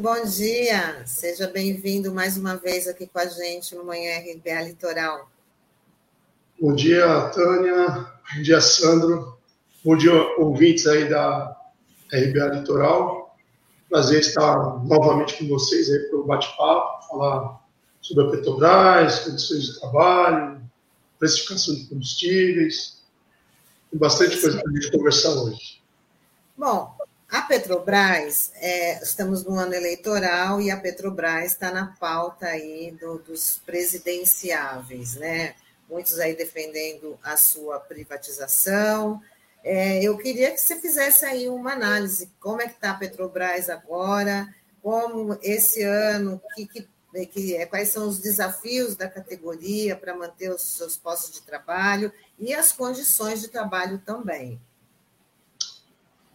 Bom dia. Seja bem-vindo mais uma vez aqui com a gente no Manhã RBA Litoral. Bom dia, Tânia. Bom dia, Sandro. Bom dia, ouvintes aí da RBA Litoral. Prazer estar novamente com vocês aí para o bate-papo, falar sobre a Petrobras, condições de trabalho, precificação de combustíveis. Tem bastante coisa para a gente conversar hoje. Bom, a Petrobras, é, estamos no ano eleitoral e a Petrobras está na pauta aí do, dos presidenciáveis, né? Muitos aí defendendo a sua privatização, é, eu queria que você fizesse aí uma análise, como é que está a Petrobras agora, como esse ano, que, que, que, é, quais são os desafios da categoria para manter os seus postos de trabalho e as condições de trabalho também.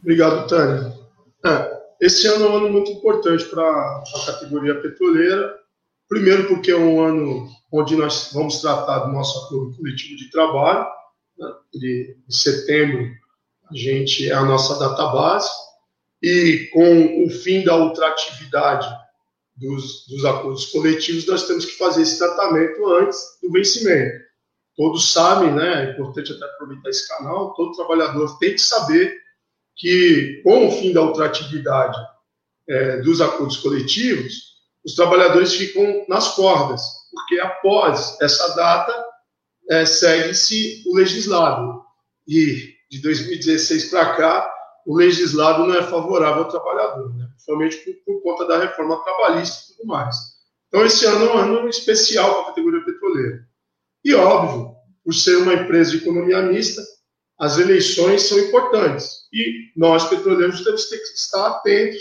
Obrigado, Tânia. É, esse ano é um ano muito importante para a categoria petroleira, primeiro porque é um ano onde nós vamos tratar do nosso acordo coletivo de trabalho, né, de, de setembro, a gente é a nossa database, e com o fim da ultratividade dos, dos acordos coletivos, nós temos que fazer esse tratamento antes do vencimento. Todos sabem, né? É importante até aproveitar esse canal. Todo trabalhador tem que saber que, com o fim da ultratividade é, dos acordos coletivos, os trabalhadores ficam nas cordas, porque após essa data é, segue-se o legislado. E de 2016 para cá, o legislado não é favorável ao trabalhador, né? principalmente por, por, conta da reforma trabalhista e tudo mais. Então, esse ano é um ano especial para a categoria petroleira. E, óbvio, por ser uma empresa de economia mista, as eleições são importantes. E nós, petroleiros, temos que estar atentos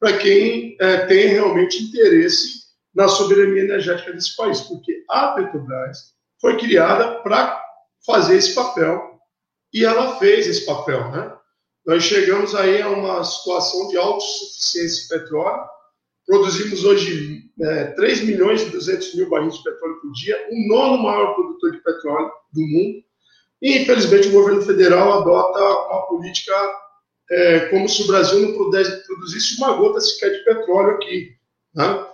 para quem é, tem realmente interesse na soberania energética desse país, porque a Petrobras foi criada para fazer esse papel e ela fez esse papel, né? Nós chegamos aí a uma situação de autossuficiência de petróleo. Produzimos hoje é, 3 milhões e 200 mil barris de petróleo por dia, o nono maior produtor de petróleo do mundo. E, infelizmente, o governo federal adota uma política é, como se o Brasil não pudesse, produzisse uma gota sequer de petróleo aqui, né?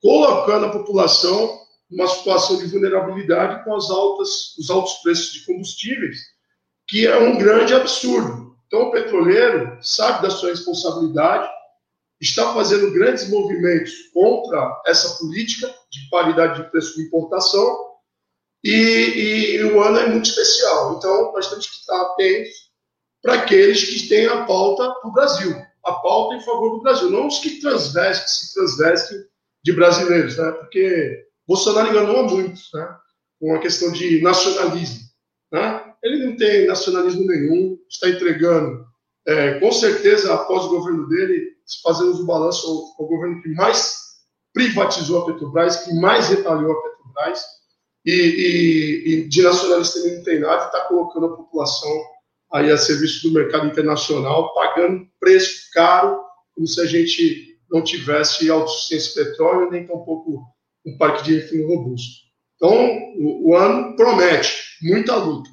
colocando a população numa situação de vulnerabilidade com as altas, os altos preços de combustíveis que é um grande absurdo. Então, o petroleiro sabe da sua responsabilidade, está fazendo grandes movimentos contra essa política de paridade de preço de importação, e, e, e o ano é muito especial. Então, nós temos que estar atentos para aqueles que têm a pauta para o Brasil, a pauta em favor do Brasil, não os que transvestem, se transvestem de brasileiros, né? porque Bolsonaro enganou a muitos né? com a questão de nacionalismo. Né? Ele não tem nacionalismo nenhum, está entregando, é, com certeza, após o governo dele, fazemos o balanço, o, o governo que mais privatizou a Petrobras, que mais retalhou a Petrobras, e, e, e de nacionalista ele não tem nada, está colocando a população aí a serviço do mercado internacional, pagando preço caro, como se a gente não tivesse autossuficiência de petróleo, nem tampouco um parque de refino robusto. Então, o, o ano promete muita luta.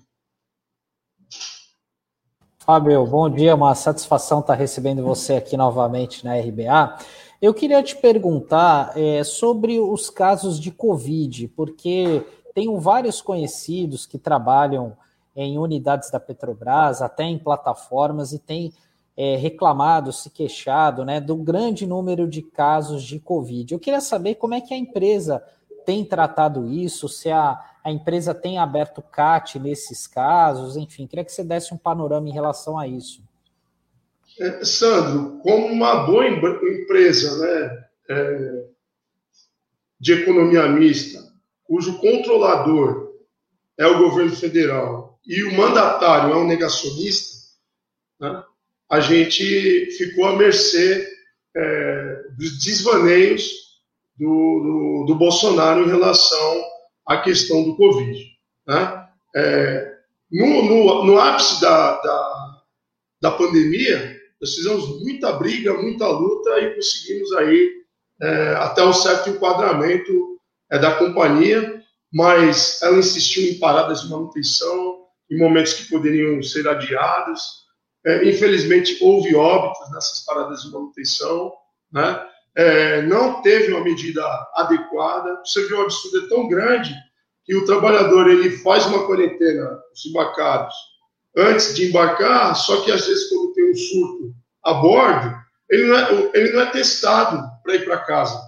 Fábio, bom dia, uma satisfação estar recebendo você aqui novamente na RBA. Eu queria te perguntar é, sobre os casos de Covid, porque tenho vários conhecidos que trabalham em unidades da Petrobras, até em plataformas, e têm é, reclamado, se queixado né, do grande número de casos de Covid. Eu queria saber como é que a empresa tem tratado isso, se a, a empresa tem aberto CAT nesses casos, enfim, queria que você desse um panorama em relação a isso. É, Sandro, como uma boa empresa né, é, de economia mista, cujo controlador é o governo federal e o mandatário é um negacionista, né, a gente ficou à mercê é, dos desvaneios do, do, do Bolsonaro em relação à questão do Covid. Né? É, no, no, no, ápice da, da, da, pandemia, nós fizemos muita briga, muita luta e conseguimos aí é, até um certo enquadramento é, da companhia, mas ela insistiu em paradas de manutenção, em momentos que poderiam ser adiados. É, infelizmente, houve óbitos nessas paradas de manutenção, né? É, não teve uma medida adequada. Você viu, o absurdo é tão grande que o trabalhador ele faz uma quarentena, os embarcados, antes de embarcar, só que às vezes quando tem um surto a bordo, ele não é, ele não é testado para ir para casa.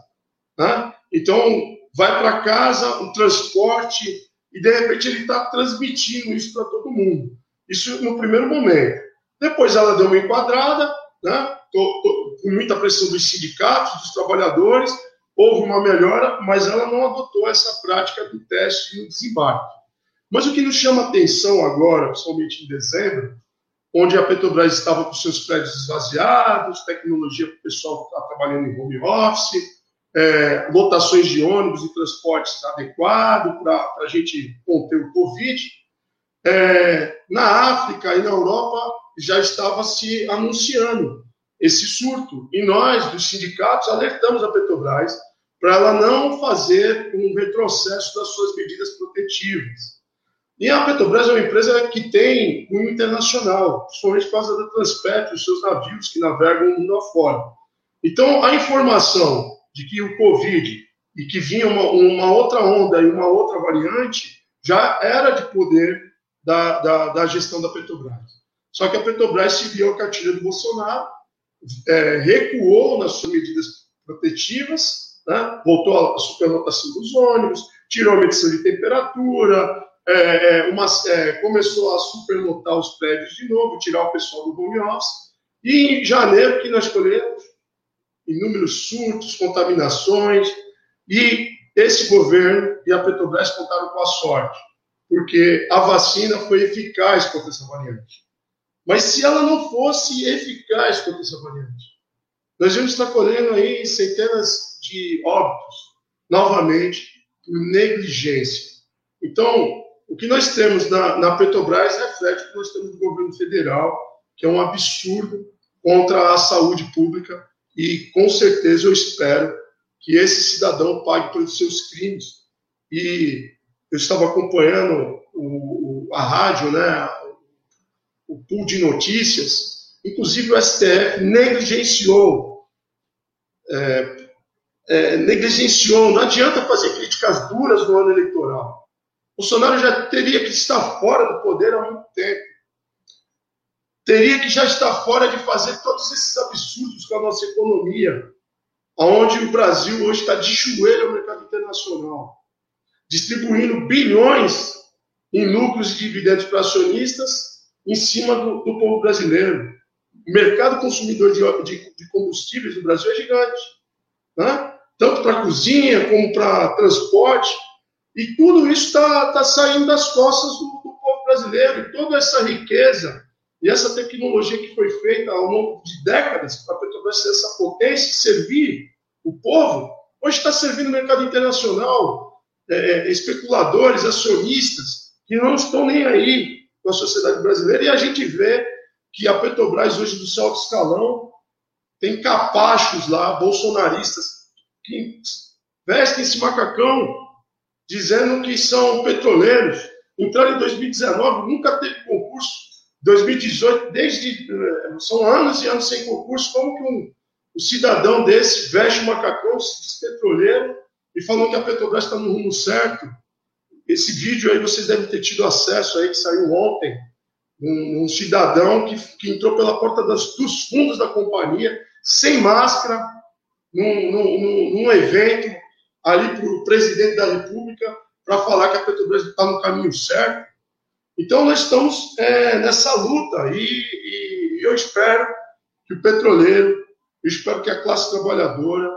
Né? Então, vai para casa, um transporte, e de repente ele está transmitindo isso para todo mundo. Isso no primeiro momento. Depois ela deu uma enquadrada, né? Tô, tô, com muita pressão dos sindicatos, dos trabalhadores, houve uma melhora, mas ela não adotou essa prática do teste no desembarque. Mas o que nos chama atenção agora, principalmente em dezembro, onde a Petrobras estava com seus prédios esvaziados, tecnologia para o pessoal que está trabalhando em home office, é, lotações de ônibus e transportes adequados para a gente conter o Covid. É, na África e na Europa já estava se anunciando esse surto. E nós, dos sindicatos, alertamos a Petrobras para ela não fazer um retrocesso das suas medidas protetivas. E a Petrobras é uma empresa que tem um internacional, principalmente por causa da Transpetro, os seus navios que navegam o mundo afora. Então, a informação de que o Covid e que vinha uma, uma outra onda e uma outra variante já era de poder da, da, da, gestão da Petrobras. Só que a Petrobras se viu a cartilha do Bolsonaro, é, recuou nas suas medidas protetivas, né? voltou a superlotação dos ônibus, tirou a medição de temperatura, é, é, uma, é, começou a superlotar os prédios de novo, tirar o pessoal do home office. E em janeiro, que nós colhemos inúmeros surtos, contaminações, e esse governo e a Petrobras contaram com a sorte, porque a vacina foi eficaz contra essa variante. Mas se ela não fosse eficaz contra essa variante, nós vamos estar colhendo aí centenas de óbitos, novamente, por negligência. Então, o que nós temos na, na Petrobras reflete o que nós temos no governo federal, que é um absurdo contra a saúde pública, e com certeza eu espero que esse cidadão pague pelos seus crimes. E eu estava acompanhando o, a rádio, né, o pool de notícias, inclusive o STF negligenciou, é, é, negligenciou, não adianta fazer críticas duras no ano eleitoral. Bolsonaro já teria que estar fora do poder há muito tempo. Teria que já estar fora de fazer todos esses absurdos com a nossa economia, onde o Brasil hoje está de joelho ao mercado internacional, distribuindo bilhões em lucros e dividendos para acionistas em cima do, do povo brasileiro. O mercado consumidor de, de, de combustíveis do Brasil é gigante, né? tanto para cozinha como para transporte. E tudo isso está tá saindo das costas do, do, povo brasileiro. E toda essa riqueza e essa tecnologia que foi feita ao longo de décadas para a Petrobras ser essa potência e servir o povo, hoje está servindo o mercado internacional, é, é, especuladores, acionistas, que não estão nem aí com a sociedade brasileira. E a gente vê que a Petrobras, hoje do seu alto escalão, tem capachos lá, bolsonaristas, que vestem esse macacão dizendo que são petroleiros. Entraram em 2019, nunca teve concurso. 2018, desde eh, são anos e anos sem concurso. Como que um, um cidadão desse veste um macacão, se diz petroleiro, e falando que a Petrobras está no rumo certo? Esse vídeo aí vocês devem ter tido acesso aí, que saiu ontem. Um, um cidadão que, que entrou pela porta das, dos fundos da companhia, sem máscara, num, num, num evento, ali para o presidente da República para falar que a Petrobras está no caminho certo. Então, nós estamos é, nessa luta e, e, eu espero que o petroleiro, espero que a classe trabalhadora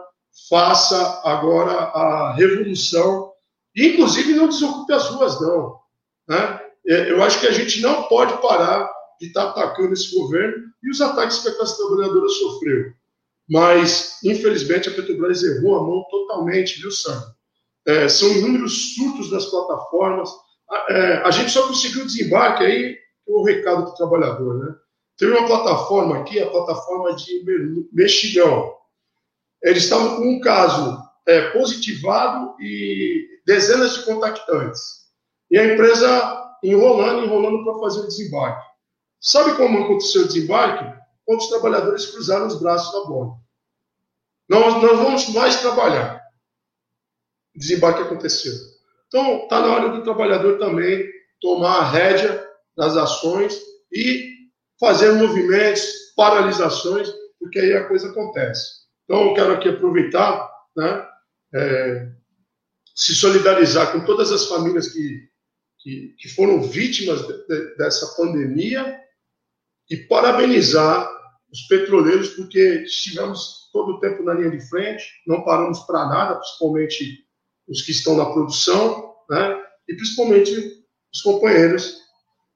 faça agora a revolução e, inclusive, não desocupe as ruas, não. Né? É, eu acho que a gente não pode parar de estar atacando esse governo e os ataques que a classe trabalhadora sofreu. Mas, infelizmente, a Petrobras errou a mão totalmente, viu, Sandro? É, são inúmeros surtos das plataformas. A, é, a gente só conseguiu desembarque aí, o recado do trabalhador, né? Teve uma plataforma aqui, a plataforma de Mexilhão. Eles estavam com um caso é, positivado e dezenas de contactantes. E a empresa enrolando, enrolando para fazer o desembarque. Sabe como aconteceu o desembarque? Quando os trabalhadores cruzaram os braços da bola. Nós não vamos mais trabalhar. O desembarque aconteceu. Então, está na hora do trabalhador também tomar a rédea das ações e fazer movimentos, paralisações, porque aí a coisa acontece. Então, eu quero aqui aproveitar, né, é, se solidarizar com todas as famílias que, que, que foram vítimas de, de, dessa pandemia e parabenizar os petroleiros, porque estivemos todo o tempo na linha de frente, não paramos para nada, principalmente os que estão na produção, né? e principalmente os companheiros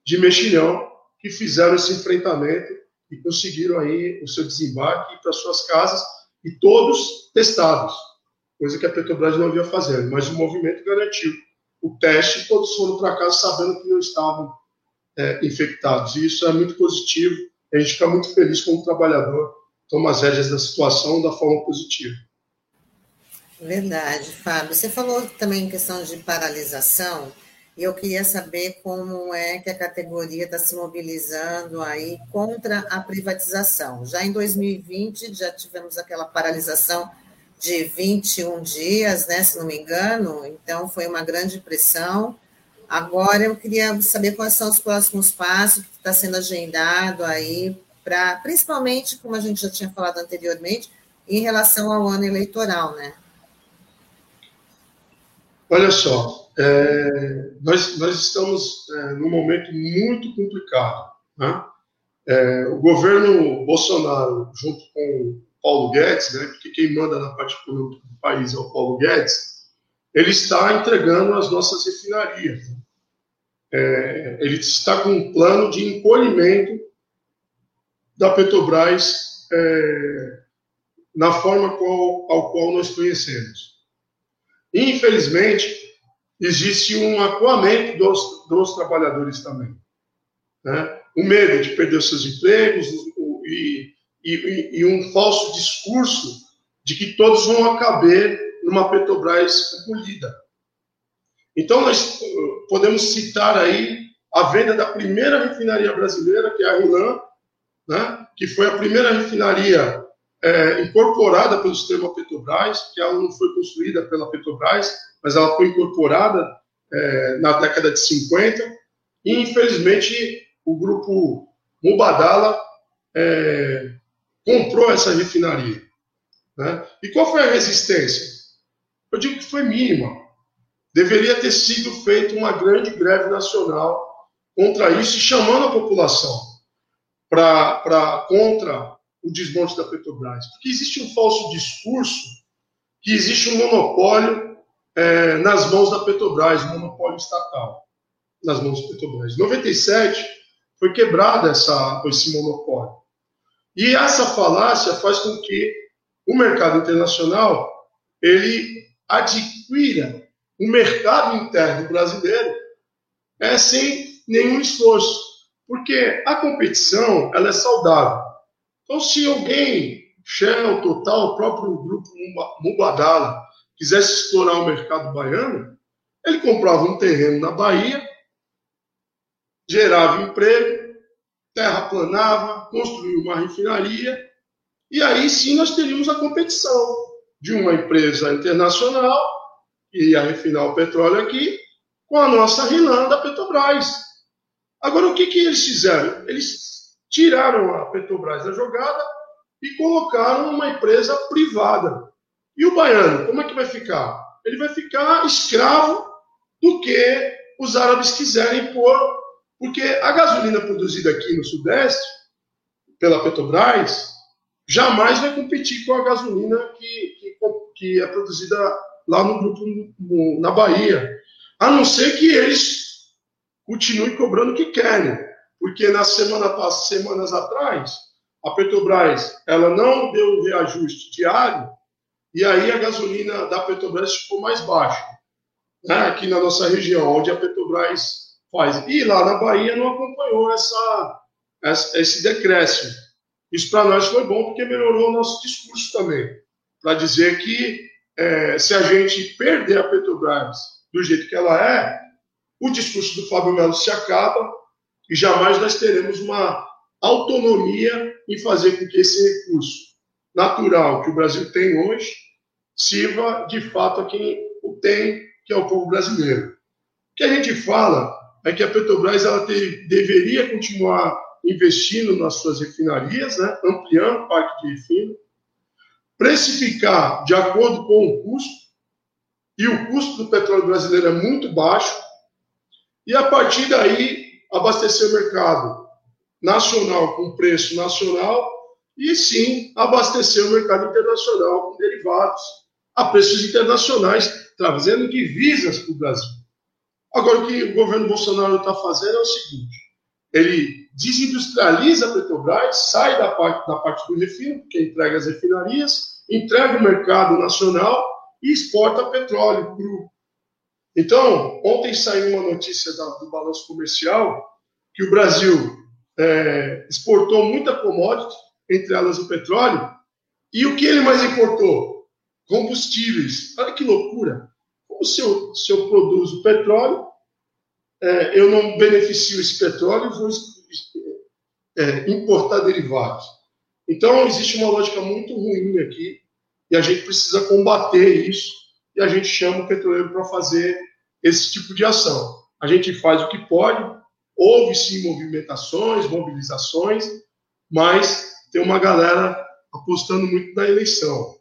de mexilhão que fizeram esse enfrentamento e conseguiram aí o seu desembarque para suas casas e todos testados, coisa que a Petrobras não havia fazendo, mas o movimento garantiu o teste, todos foram para casa sabendo que não estavam é, infectados. E isso é muito positivo. A gente fica muito feliz como trabalhador toma as rédeas da situação da forma positiva. Verdade, Fábio. Você falou também em questão de paralisação, e eu queria saber como é que a categoria está se mobilizando aí contra a privatização. Já em 2020, já tivemos aquela paralisação de 21 dias, né, se não me engano, então foi uma grande pressão. Agora eu queria saber quais são os próximos passos que está sendo agendado aí, para principalmente, como a gente já tinha falado anteriormente, em relação ao ano eleitoral, né? Olha só, é, nós, nós estamos é, num momento muito complicado. Né? É, o governo Bolsonaro, junto com Paulo Guedes, né, porque quem manda na parte política do país é o Paulo Guedes, ele está entregando as nossas refinarias. Né? é, ele está com um plano de encolhimento da Petrobras é, na forma qual, ao qual nós conhecemos. Infelizmente, existe um acuamento dos, dos trabalhadores também. Né? O medo de perder os seus empregos e, e, e, um falso discurso de que todos vão caber numa Petrobras encolhida. Então, nós uh, podemos citar aí a venda da primeira refinaria brasileira, que é a Rilan, né, que foi a primeira refinaria é, incorporada pelo sistema Petrobras, que ela não foi construída pela Petrobras, mas ela foi incorporada é, na década de 50, e infelizmente o grupo Mubadala é, comprou essa refinaria. Né? E qual foi a resistência? Eu digo que foi mínima deveria ter sido feita uma grande greve nacional contra isso, chamando a população para contra o desmonte da Petrobras. Porque existe um falso discurso que existe um monopólio é, nas mãos da Petrobras, um monopólio estatal nas mãos da Petrobras. Em 97 foi quebrado essa, esse monopólio. E essa falácia faz com que o mercado internacional ele adquira o mercado interno brasileiro é sem nenhum esforço, porque a competição ela é saudável. Então, se alguém, Shell, Total, o próprio grupo Mubadala, quisesse explorar o mercado baiano, ele comprava um terreno na Bahia, gerava emprego, terraplanava, construía uma refinaria, e aí sim nós teríamos a competição de uma empresa internacional que ia refinar o petróleo aqui, com a nossa Rinan da Petrobras. Agora, o que, que eles fizeram? Eles tiraram a Petrobras da jogada e colocaram uma empresa privada. E o baiano, como é que vai ficar? Ele vai ficar escravo do que os árabes quiserem pôr, porque a gasolina produzida aqui no Sudeste, pela Petrobras, jamais vai competir com a gasolina que, que, que é produzida lá no grupo na Bahia. A não ser que eles continuem cobrando o que querem. Porque na semana semanas atrás, a Petrobras ela não deu o reajuste diário e aí a gasolina da Petrobras ficou mais baixa. Né? Aqui na nossa região, onde a Petrobras faz. E lá na Bahia não acompanhou essa, essa esse decréscimo. Isso para nós foi bom porque melhorou o nosso discurso também. Para dizer que é, se a gente perder a Petrobras do jeito que ela é, o discurso do Fábio Melo se acaba e jamais nós teremos uma autonomia em fazer com que esse recurso, natural que o Brasil tem hoje sirva de fato a quem o tem, que é o povo brasileiro. O que a gente fala é que a Petrobras ela te, deveria continuar investindo nas suas refinarias, né, ampliando o parque de refino, precificar de acordo com o custo, e o custo do petróleo brasileiro é muito baixo, e a partir daí abastecer o mercado nacional com preço nacional e sim abastecer o mercado internacional com derivados a preços internacionais, trazendo divisas para o Brasil. Agora, o que o governo Bolsonaro está fazendo é o seguinte: ele desindustrializa a Petrobras, sai da parte, da parte do refino, que entrega as refinarias, entrega o mercado nacional e exporta petróleo cru. Então, ontem saiu uma notícia do balanço comercial que o Brasil é, exportou muita commodity, entre elas o petróleo, e o que ele mais importou? Combustíveis. Olha que loucura! Como se eu, se eu produzo petróleo, é, eu não beneficio esse petróleo e vou é, importar derivados. Então, existe uma lógica muito ruim aqui, e a gente precisa combater isso, e a gente chama o petroleiro para fazer esse tipo de ação. A gente faz o que pode, houve sim movimentações, mobilizações, mas tem uma galera apostando muito na eleição.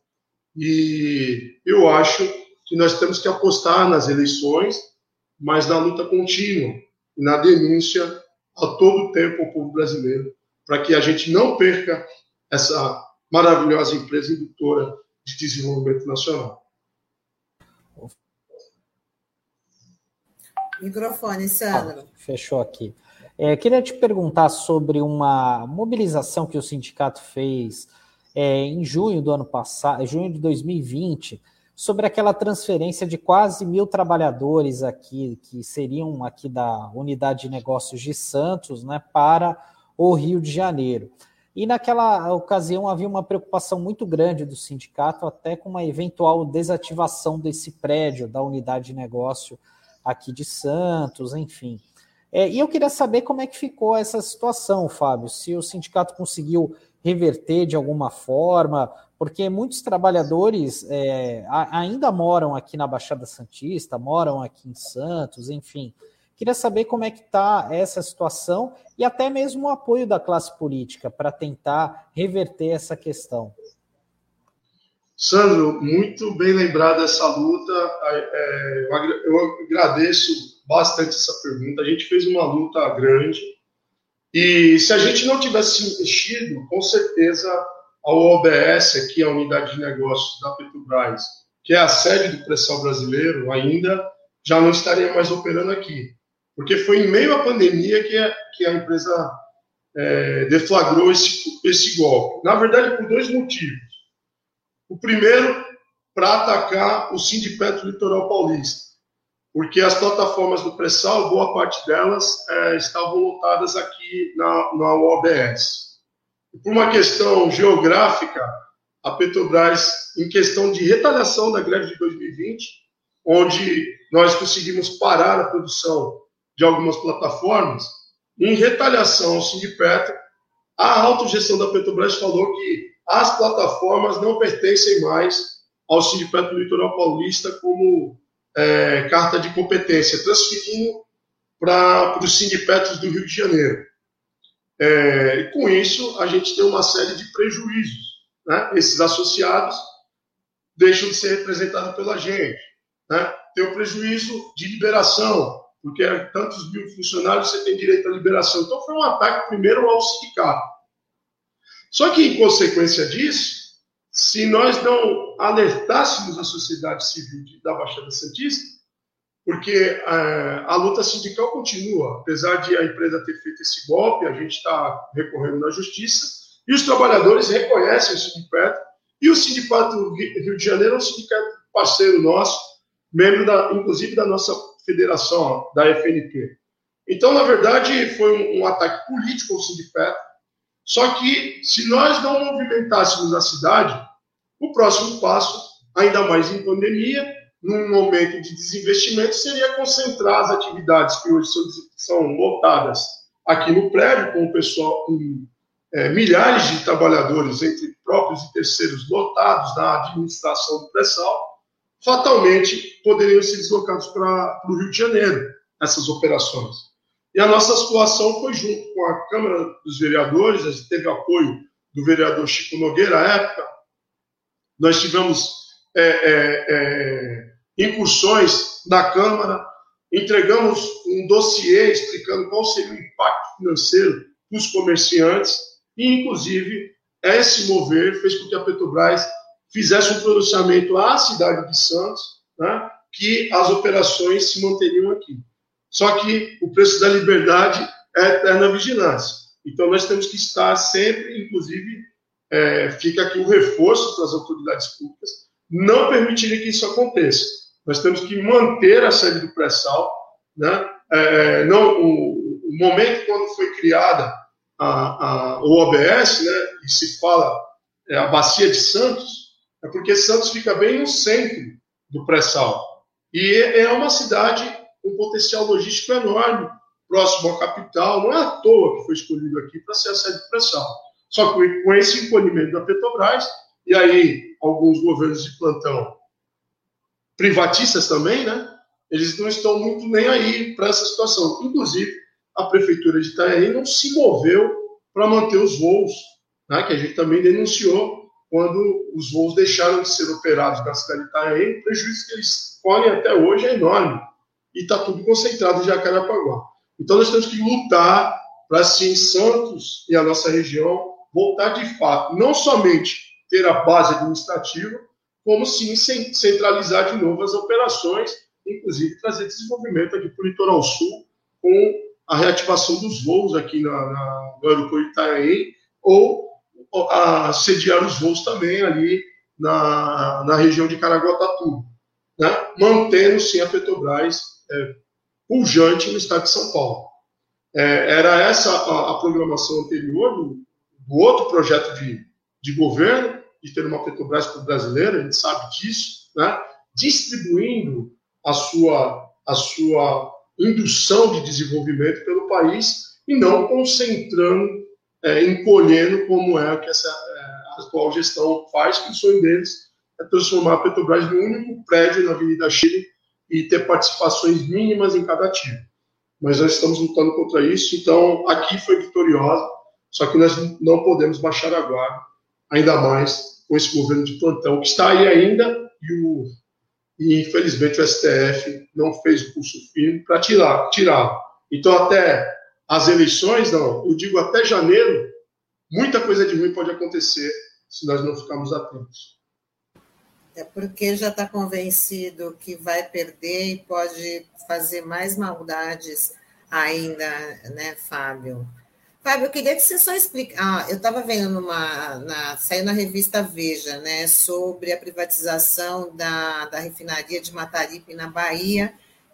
E eu acho que nós temos que apostar nas eleições, mas na luta contínua, na denúncia a todo tempo ao povo brasileiro, para que a gente não perca essa maravilhosa empresa indutora de desenvolvimento nacional. Microfone, Sandro. Ah, fechou aqui. É, queria te perguntar sobre uma mobilização que o sindicato fez é, em junho do ano passado, junho de 2020, sobre aquela transferência de quase mil trabalhadores aqui, que seriam aqui da unidade de negócios de Santos, né, para o Rio de Janeiro. E naquela ocasião havia uma preocupação muito grande do sindicato, até com uma eventual desativação desse prédio da unidade de negócio aqui de Santos, enfim. É, e eu queria saber como é que ficou essa situação, Fábio, se o sindicato conseguiu reverter de alguma forma, porque muitos trabalhadores é, ainda moram aqui na Baixada Santista, moram aqui em Santos, enfim. Queria saber como é que está essa situação e até mesmo o apoio da classe política para tentar reverter essa questão. Sandro, muito bem lembrada essa luta. É, eu agradeço bastante essa pergunta. A gente fez uma luta grande e se a gente não tivesse mexido, com certeza a OBS, aqui a unidade de negócios da Petrobras, que é a sede do pré-sal brasileiro, ainda já não estaria mais operando aqui. Porque foi em meio à pandemia que a, que a empresa é, deflagrou esse, esse golpe. Na verdade, por dois motivos. O primeiro, para atacar o Sindipetro Litoral Paulista, porque as plataformas do pré-sal, boa parte delas é, estavam lotadas aqui na, na OBS. E por uma questão geográfica, a Petrobras, em questão de retaliação da greve de 2020, onde nós conseguimos parar a produção de algumas plataformas, em retaliação ao Sindipetro, a autogestão da Petrobras falou que as plataformas não pertencem mais ao Sindicato Litoral Paulista como é, carta de competência, transferindo para os sindipetros do Rio de Janeiro. É, e com isso, a gente tem uma série de prejuízos. Né? Esses associados deixam de ser representados pela gente. Né? Tem o prejuízo de liberação, porque é tantos mil funcionários você tem direito à liberação. Então, foi um ataque primeiro ao sindicato. Só que, em consequência disso, se nós não alertássemos a sociedade civil da Baixada Santista, porque é, a luta sindical continua, apesar de a empresa ter feito esse golpe, a gente está recorrendo na justiça, e os trabalhadores reconhecem o sindicato, e o sindicato Rio de Janeiro é um sindicato parceiro nosso, membro, da, inclusive, da nossa federação, da FNP. Então, na verdade, foi um, um ataque político ao sindicato, só que, se nós não movimentássemos a cidade, o próximo passo, ainda mais em pandemia, num momento de desinvestimento, seria concentrar as atividades que hoje são, lotadas aqui no prédio, com o pessoal, com é, milhares de trabalhadores, entre próprios e terceiros, lotados na administração do pré-sal, fatalmente poderiam ser deslocados para o Rio de Janeiro, essas operações. E a nossa situação foi junto com a Câmara dos Vereadores, a gente teve apoio do vereador Chico Nogueira à época, nós tivemos é, é, é, incursões na Câmara, entregamos um dossiê explicando qual seria o impacto financeiro dos comerciantes, e, inclusive, esse mover fez com que a Petrobras fizesse um pronunciamento à cidade de Santos, né, que as operações se manteriam aqui. Só que o preço da liberdade é eterna vigilância. Então, nós temos que estar sempre, inclusive, é, fica aqui o reforço para as autoridades públicas, não permitirem que isso aconteça. Nós temos que manter a sede do pré-sal. Né? É, não, o, o, momento quando foi criada a, a, o OBS, né, e se fala é, a Bacia de Santos, é porque Santos fica bem no centro do pré-sal. E é uma cidade com potencial logístico enorme, próximo à capital. Não é à toa que foi escolhido aqui para ser a sede do pré-sal. Só que com esse encolhimento da Petrobras, e aí alguns governos de plantão privatistas também, né? Eles não estão muito nem aí para essa situação. Inclusive, a prefeitura de Itaém não se moveu para manter os voos, né? que a gente também denunciou quando os voos deixaram de ser operados na cidade de Itaém, o prejuízo que eles colhem até hoje é enorme. E está tudo concentrado em Jacarepaguá. Então, nós temos que lutar para, sim, Santos e a nossa região voltar de fato, não somente ter a base administrativa, como sim centralizar de novo as operações, inclusive trazer desenvolvimento aqui para o litoral sul, com a reativação dos voos aqui na, na, no aeroporto Itaém, ou a sediar os voos também ali na, na região de Caraguatatuba, né? mantendo sim a Petrobras é, pujante no estado de São Paulo. É, era essa a, a programação anterior do, do outro projeto de, de governo, de ter uma Petrobras para o brasileiro, a gente sabe disso, né? distribuindo a sua, a sua indução de desenvolvimento pelo país e não concentrando, é, encolhendo como é que essa é, atual gestão faz, que o sonho deles é transformar a Petrobras num único prédio na Avenida Chile e ter participações mínimas em cada ativo. Mas nós estamos lutando contra isso, então aqui foi vitoriosa, só que nós não podemos baixar a guarda, ainda mais com esse governo de plantão, que está aí ainda, e, o, e infelizmente o STF não fez o curso firme para tirar, tirar. Então, até as eleições, não, eu digo até janeiro, muita coisa de ruim pode acontecer se nós não ficarmos atentos. É porque já está convencido que vai perder e pode fazer mais maldades ainda, né, Fábio? Fábio, eu queria que você só explique. Ah, eu estava vendo numa. Na, saiu na revista Veja, né, sobre a privatização da, da refinaria de Mataripe na Bahia,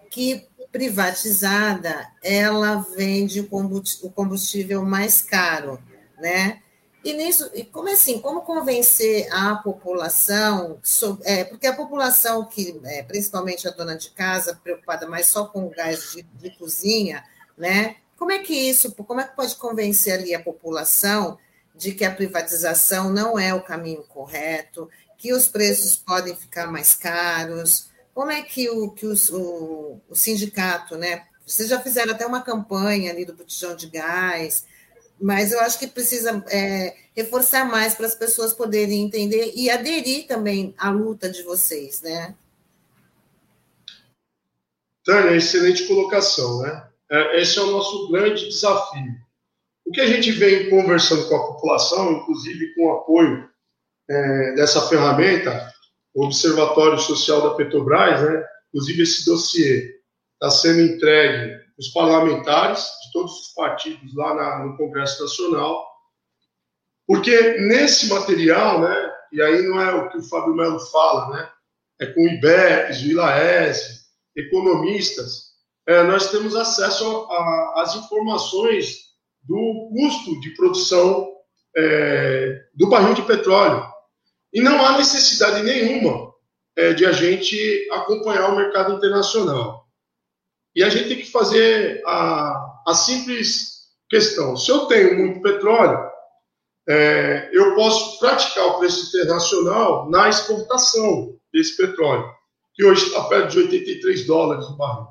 que privatizada ela vende o combustível mais caro, né? E nisso, e como assim? Como convencer a população? Sobre, é, porque a população que, é, principalmente a dona de casa, preocupada mais só com o gás de, de cozinha, né? Como é que isso, como é que pode convencer ali a população de que a privatização não é o caminho correto, que os preços podem ficar mais caros? Como é que o, que os, o, o sindicato, né? Vocês já fizeram até uma campanha ali do botijão de gás, mas eu acho que precisa é, reforçar mais para as pessoas poderem entender e aderir também à luta de vocês, né? Tânia, excelente colocação, né? É, esse é o nosso grande desafio. O que a gente vem conversando com a população, inclusive com o apoio é, dessa ferramenta, o Observatório Social da Petrobras, né? inclusive esse dossiê está sendo entregue aos parlamentares de todos os partidos lá na, no Congresso Nacional, porque nesse material, né, e aí não é o que o Fábio Melo fala, né, é com o IBEPS, o ILAES, economistas, é, nós temos acesso às informações do custo de produção é, do barril de petróleo. E não há necessidade nenhuma é, de a gente acompanhar o mercado internacional. E a gente tem que fazer a, a simples questão: se eu tenho muito petróleo, é, eu posso praticar o preço internacional na exportação desse petróleo, que hoje está perto de 83 dólares o barril.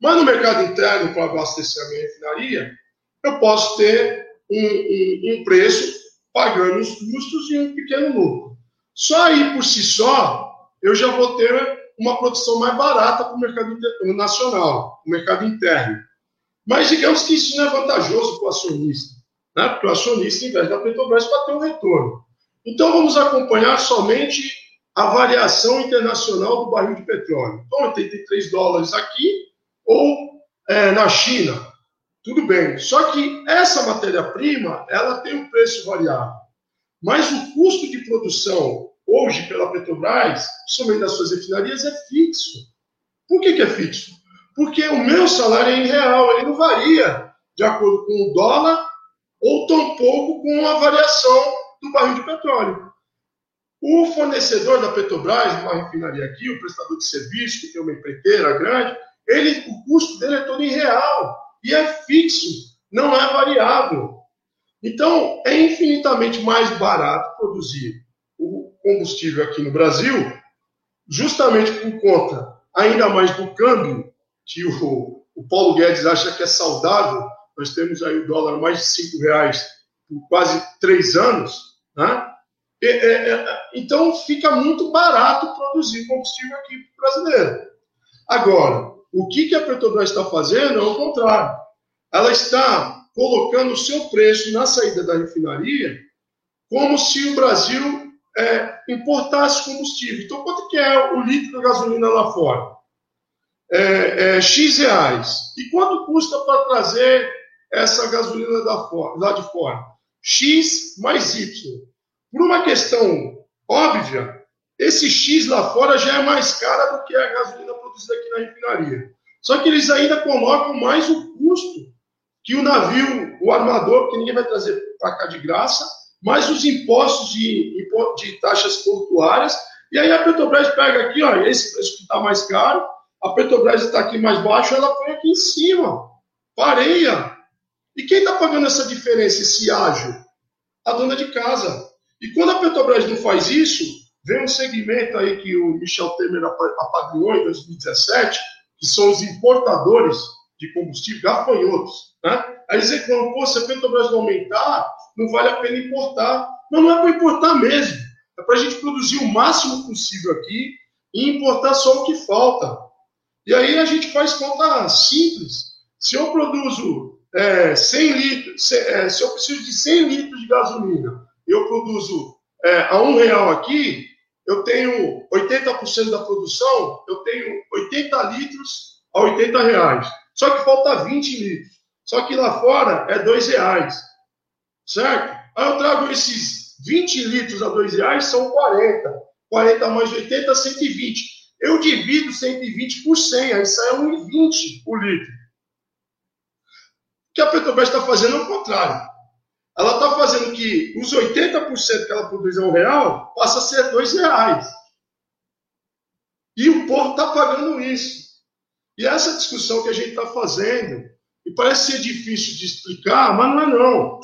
Mas no mercado interno, para abastecer a minha refinaria, eu posso ter um, um, um preço pagando os custos e um pequeno lucro. Só aí por si só, eu já vou ter uma produção mais barata para o mercado nacional, o mercado interno. Mas digamos que isso não é vantajoso para o acionista, né? porque o acionista investe na Petrobras para ter um retorno. Então vamos acompanhar somente a variação internacional do barril de petróleo. Então, 83 dólares aqui ou é, na China. Tudo bem. Só que essa matéria-prima, ela tem um preço variável. Mas o custo de produção hoje pela Petrobras, somente das suas refinarias, é fixo. Por que, que é fixo? Porque o meu salário é em real, ele não varia de acordo com o dólar ou tampouco com a variação do barril de petróleo. O fornecedor da Petrobras, uma refinaria aqui, o prestador de serviço, que tem uma empreiteira grande, ele, o custo dele é todo em real e é fixo, não é variável. Então, é infinitamente mais barato produzir combustível aqui no Brasil, justamente por conta ainda mais do câmbio, que o, o Paulo Guedes acha que é saudável. Nós temos aí o dólar mais de cinco reais por quase três anos, né? É, é, é, então fica muito barato produzir combustível aqui brasileiro. Agora, o que, que a Petrobras está fazendo é o contrário. Ela está colocando o seu preço na saída da refinaria como se o Brasil é, importasse combustível. Então, quanto que é o litro de gasolina lá fora? É, é, X reais. E quanto custa para trazer essa gasolina da fora, lá de fora? X mais Y. Por uma questão óbvia, esse X lá fora já é mais cara do que a gasolina produzida aqui na refinaria. Só que eles ainda colocam mais o custo que o navio, o armador, porque ninguém vai trazer para cá de graça, mais os impostos de, de taxas portuárias. E aí a Petrobras pega aqui, ó, esse preço que está mais caro, a Petrobras está aqui mais baixo, ela põe aqui em cima, pareia. E quem está pagando essa diferença, esse ágio? A dona de casa. E quando a Petrobras não faz isso, vem um segmento aí que o Michel Temer apadrinhou em 2017, que são os importadores de combustível, gafanhotos. Né? Aí eles reclamam, pô, se a Petrobras não aumentar, não vale a pena importar. Não, não é para importar mesmo. É para a gente produzir o máximo possível aqui e importar só o que falta. E aí a gente faz conta simples. Se eu produzo é, 100 litros, se, é, se eu preciso de 100 litros de gasolina eu produzo é, a um real aqui, eu tenho 80% da produção, eu tenho 80 litros a 80 reais. Só que falta 20 litros. Só que lá fora é 2 reais. Certo? Aí eu trago esses 20 litros a 2 reais, são 40. 40 mais 80, 120. Eu divido 120 por 100, aí sai 1,20 o litro. O que a Petrobras está fazendo é o contrário ela está fazendo que os 80% que ela produz a um real passa a ser dois reais. E o povo está pagando isso. E essa discussão que a gente está fazendo, e parece ser difícil de explicar, mas não é não.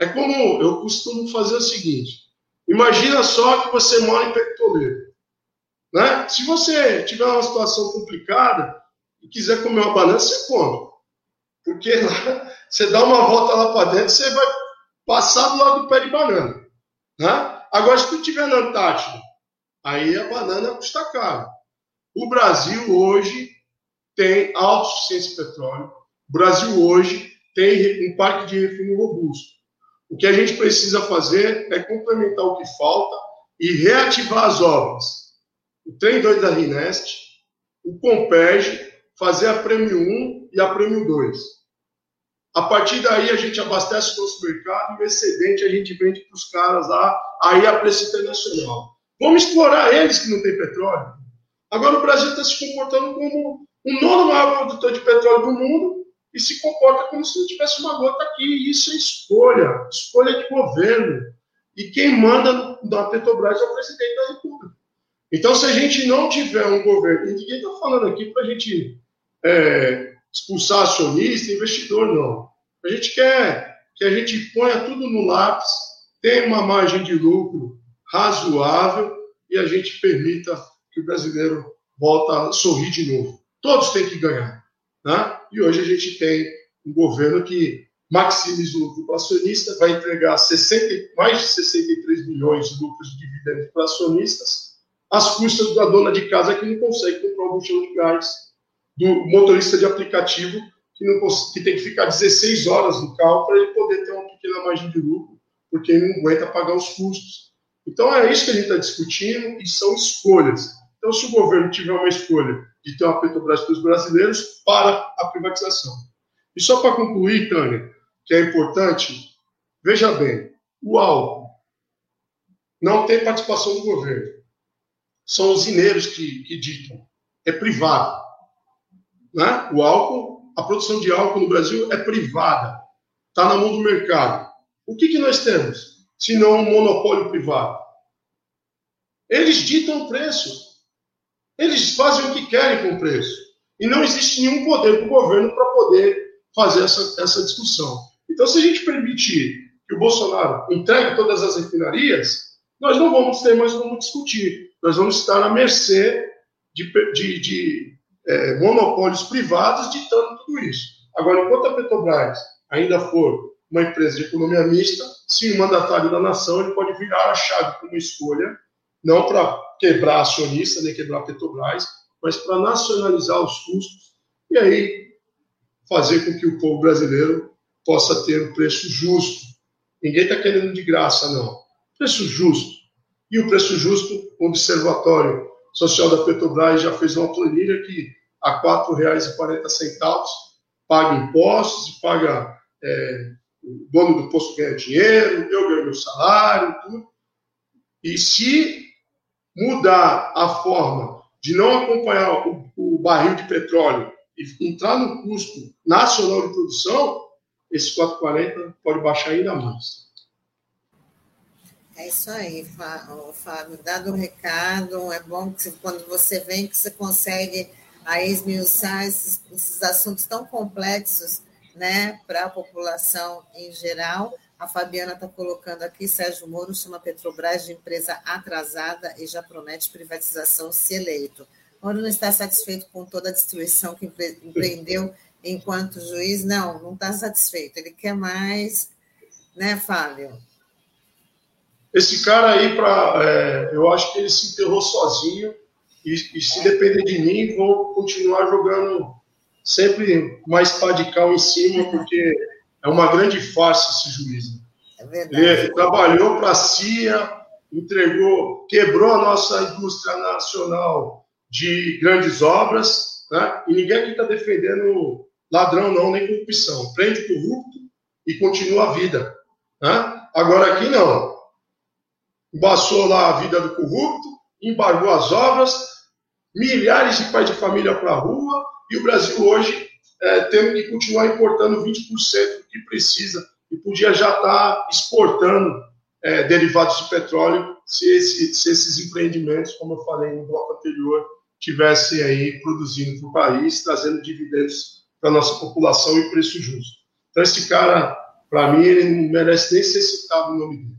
É como eu costumo fazer o seguinte: imagina só que você mora em Petroleiro. Né? Se você tiver uma situação complicada e quiser comer uma banana, você come. Porque lá, você dá uma volta lá para dentro, você vai passar do lado do pé de banana. Né? Agora, se tu estiver na Antártida, aí a banana custa caro. O Brasil hoje tem autossuficiência de petróleo. O Brasil hoje tem um parque de refino robusto. O que a gente precisa fazer é complementar o que falta e reativar as obras. O trem 2 da Rinest, o Compege, fazer a Prêmio 1 e a Prêmio 2. A partir daí a gente abastece o nosso mercado e o excedente a gente vende para os caras lá, aí a preço internacional. Vamos explorar eles que não têm petróleo. Agora o Brasil está se comportando como o nono maior produtor de petróleo do mundo e se comporta como se não tivesse uma gota aqui. Isso é escolha, escolha de governo. E quem manda na Petrobras é o presidente da República. Então, se a gente não tiver um governo, e ninguém está falando aqui para a gente é, expulsar acionista, investidor, não. A gente quer que a gente ponha tudo no lápis tenha uma margem de lucro razoável e a gente permita que o brasileiro volta a sorrir de novo. Todos têm que ganhar. Né? E hoje a gente tem um governo que maximiza o lucro para acionista, vai entregar 60, mais de 63 milhões de lucros de dividendos para acionistas, às custas da dona de casa que não consegue comprar um botão de gás, do motorista de aplicativo que, não, que tem que ficar 16 horas no carro para ele poder ter uma pequena margem de lucro, porque ele não aguenta pagar os custos. Então é isso que a gente está discutindo e são escolhas. Então, se o governo tiver uma escolha de ter uma Petrobras para os brasileiros, para a privatização. E só para concluir, Tânia, que é importante, veja bem, o álcool não tem participação do governo. São os mineiros que, que ditam. É privado. Né? O álcool, a produção de álcool no Brasil é privada. Está na mão do mercado. O que, que nós temos? Se não um monopólio privado. Eles ditam o preço. Eles fazem o que querem com o preço. E não existe nenhum poder do governo para poder fazer essa, essa discussão. Então, se a gente permitir que o Bolsonaro entregue todas as refinarias, nós não vamos ter mais como discutir. Nós vamos estar à mercê de, de, de é, monopólios privados ditando tudo isso. Agora, enquanto a Petrobras ainda for uma empresa de economia mista, sim, o mandatário da nação ele pode virar a chave como escolha, não para quebrar acionista, nem quebrar Petrobras, mas para nacionalizar os custos e aí fazer com que o povo brasileiro possa ter um preço justo. Ninguém está querendo de graça, não. Preço justo. E o preço justo, o Observatório Social da Petrobras já fez uma planilha que a R$ 4,40 paga impostos, paga é, o dono do posto ganha dinheiro, eu ganho meu salário, tudo. E se mudar a forma de não acompanhar o, o barril de petróleo e entrar no custo nacional de produção, esse 440 pode baixar ainda mais. É isso aí, Fábio. Dado o recado, é bom que quando você vem que você consegue esmiuçar esses, esses assuntos tão complexos né, para a população em geral. A Fabiana está colocando aqui, Sérgio Moro chama Petrobras de empresa atrasada e já promete privatização se eleito. Moro não está satisfeito com toda a destruição que empreendeu enquanto juiz? Não, não está satisfeito. Ele quer mais, né, Fábio? Esse cara aí, pra, é, eu acho que ele se enterrou sozinho e, e, se depender de mim, vou continuar jogando sempre mais padical em cima, porque é uma grande farsa esse juiz. É verdade. Ele trabalhou para a CIA, entregou, quebrou a nossa indústria nacional de grandes obras, né? e ninguém aqui está defendendo ladrão não, nem corrupção. Prende corrupto e continua a vida. Né? Agora aqui não. Embaçou lá a vida do corrupto, embargou as obras, milhares de pais de família para a rua, e o Brasil hoje é, tem que continuar importando 20% do que precisa, e podia já estar tá exportando é, derivados de petróleo se, esse, se esses empreendimentos, como eu falei no bloco anterior, tivessem aí produzindo para o país, trazendo dividendos para a nossa população e preço justo. Então, esse cara, para mim, ele não merece nem ser citado o nome dele.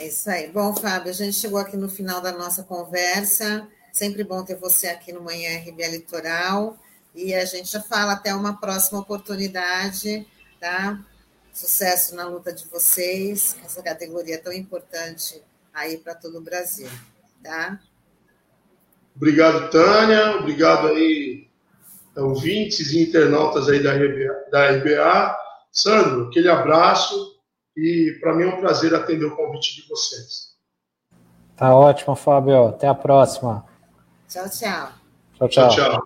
É isso aí. Bom, Fábio, a gente chegou aqui no final da nossa conversa. Sempre bom ter você aqui no Manhã RBA Litoral. E a gente já fala até uma próxima oportunidade, tá? Sucesso na luta de vocês, essa categoria tão importante aí para todo o Brasil, tá? Obrigado, Tânia. Obrigado aí ouvintes e internautas aí da RBA, da RBA. Sandro, aquele abraço e para mim é um prazer atender o convite de vocês. Tá ótimo, Fábio. Até a próxima. Tchau, tchau. Tchau, tchau. tchau, tchau.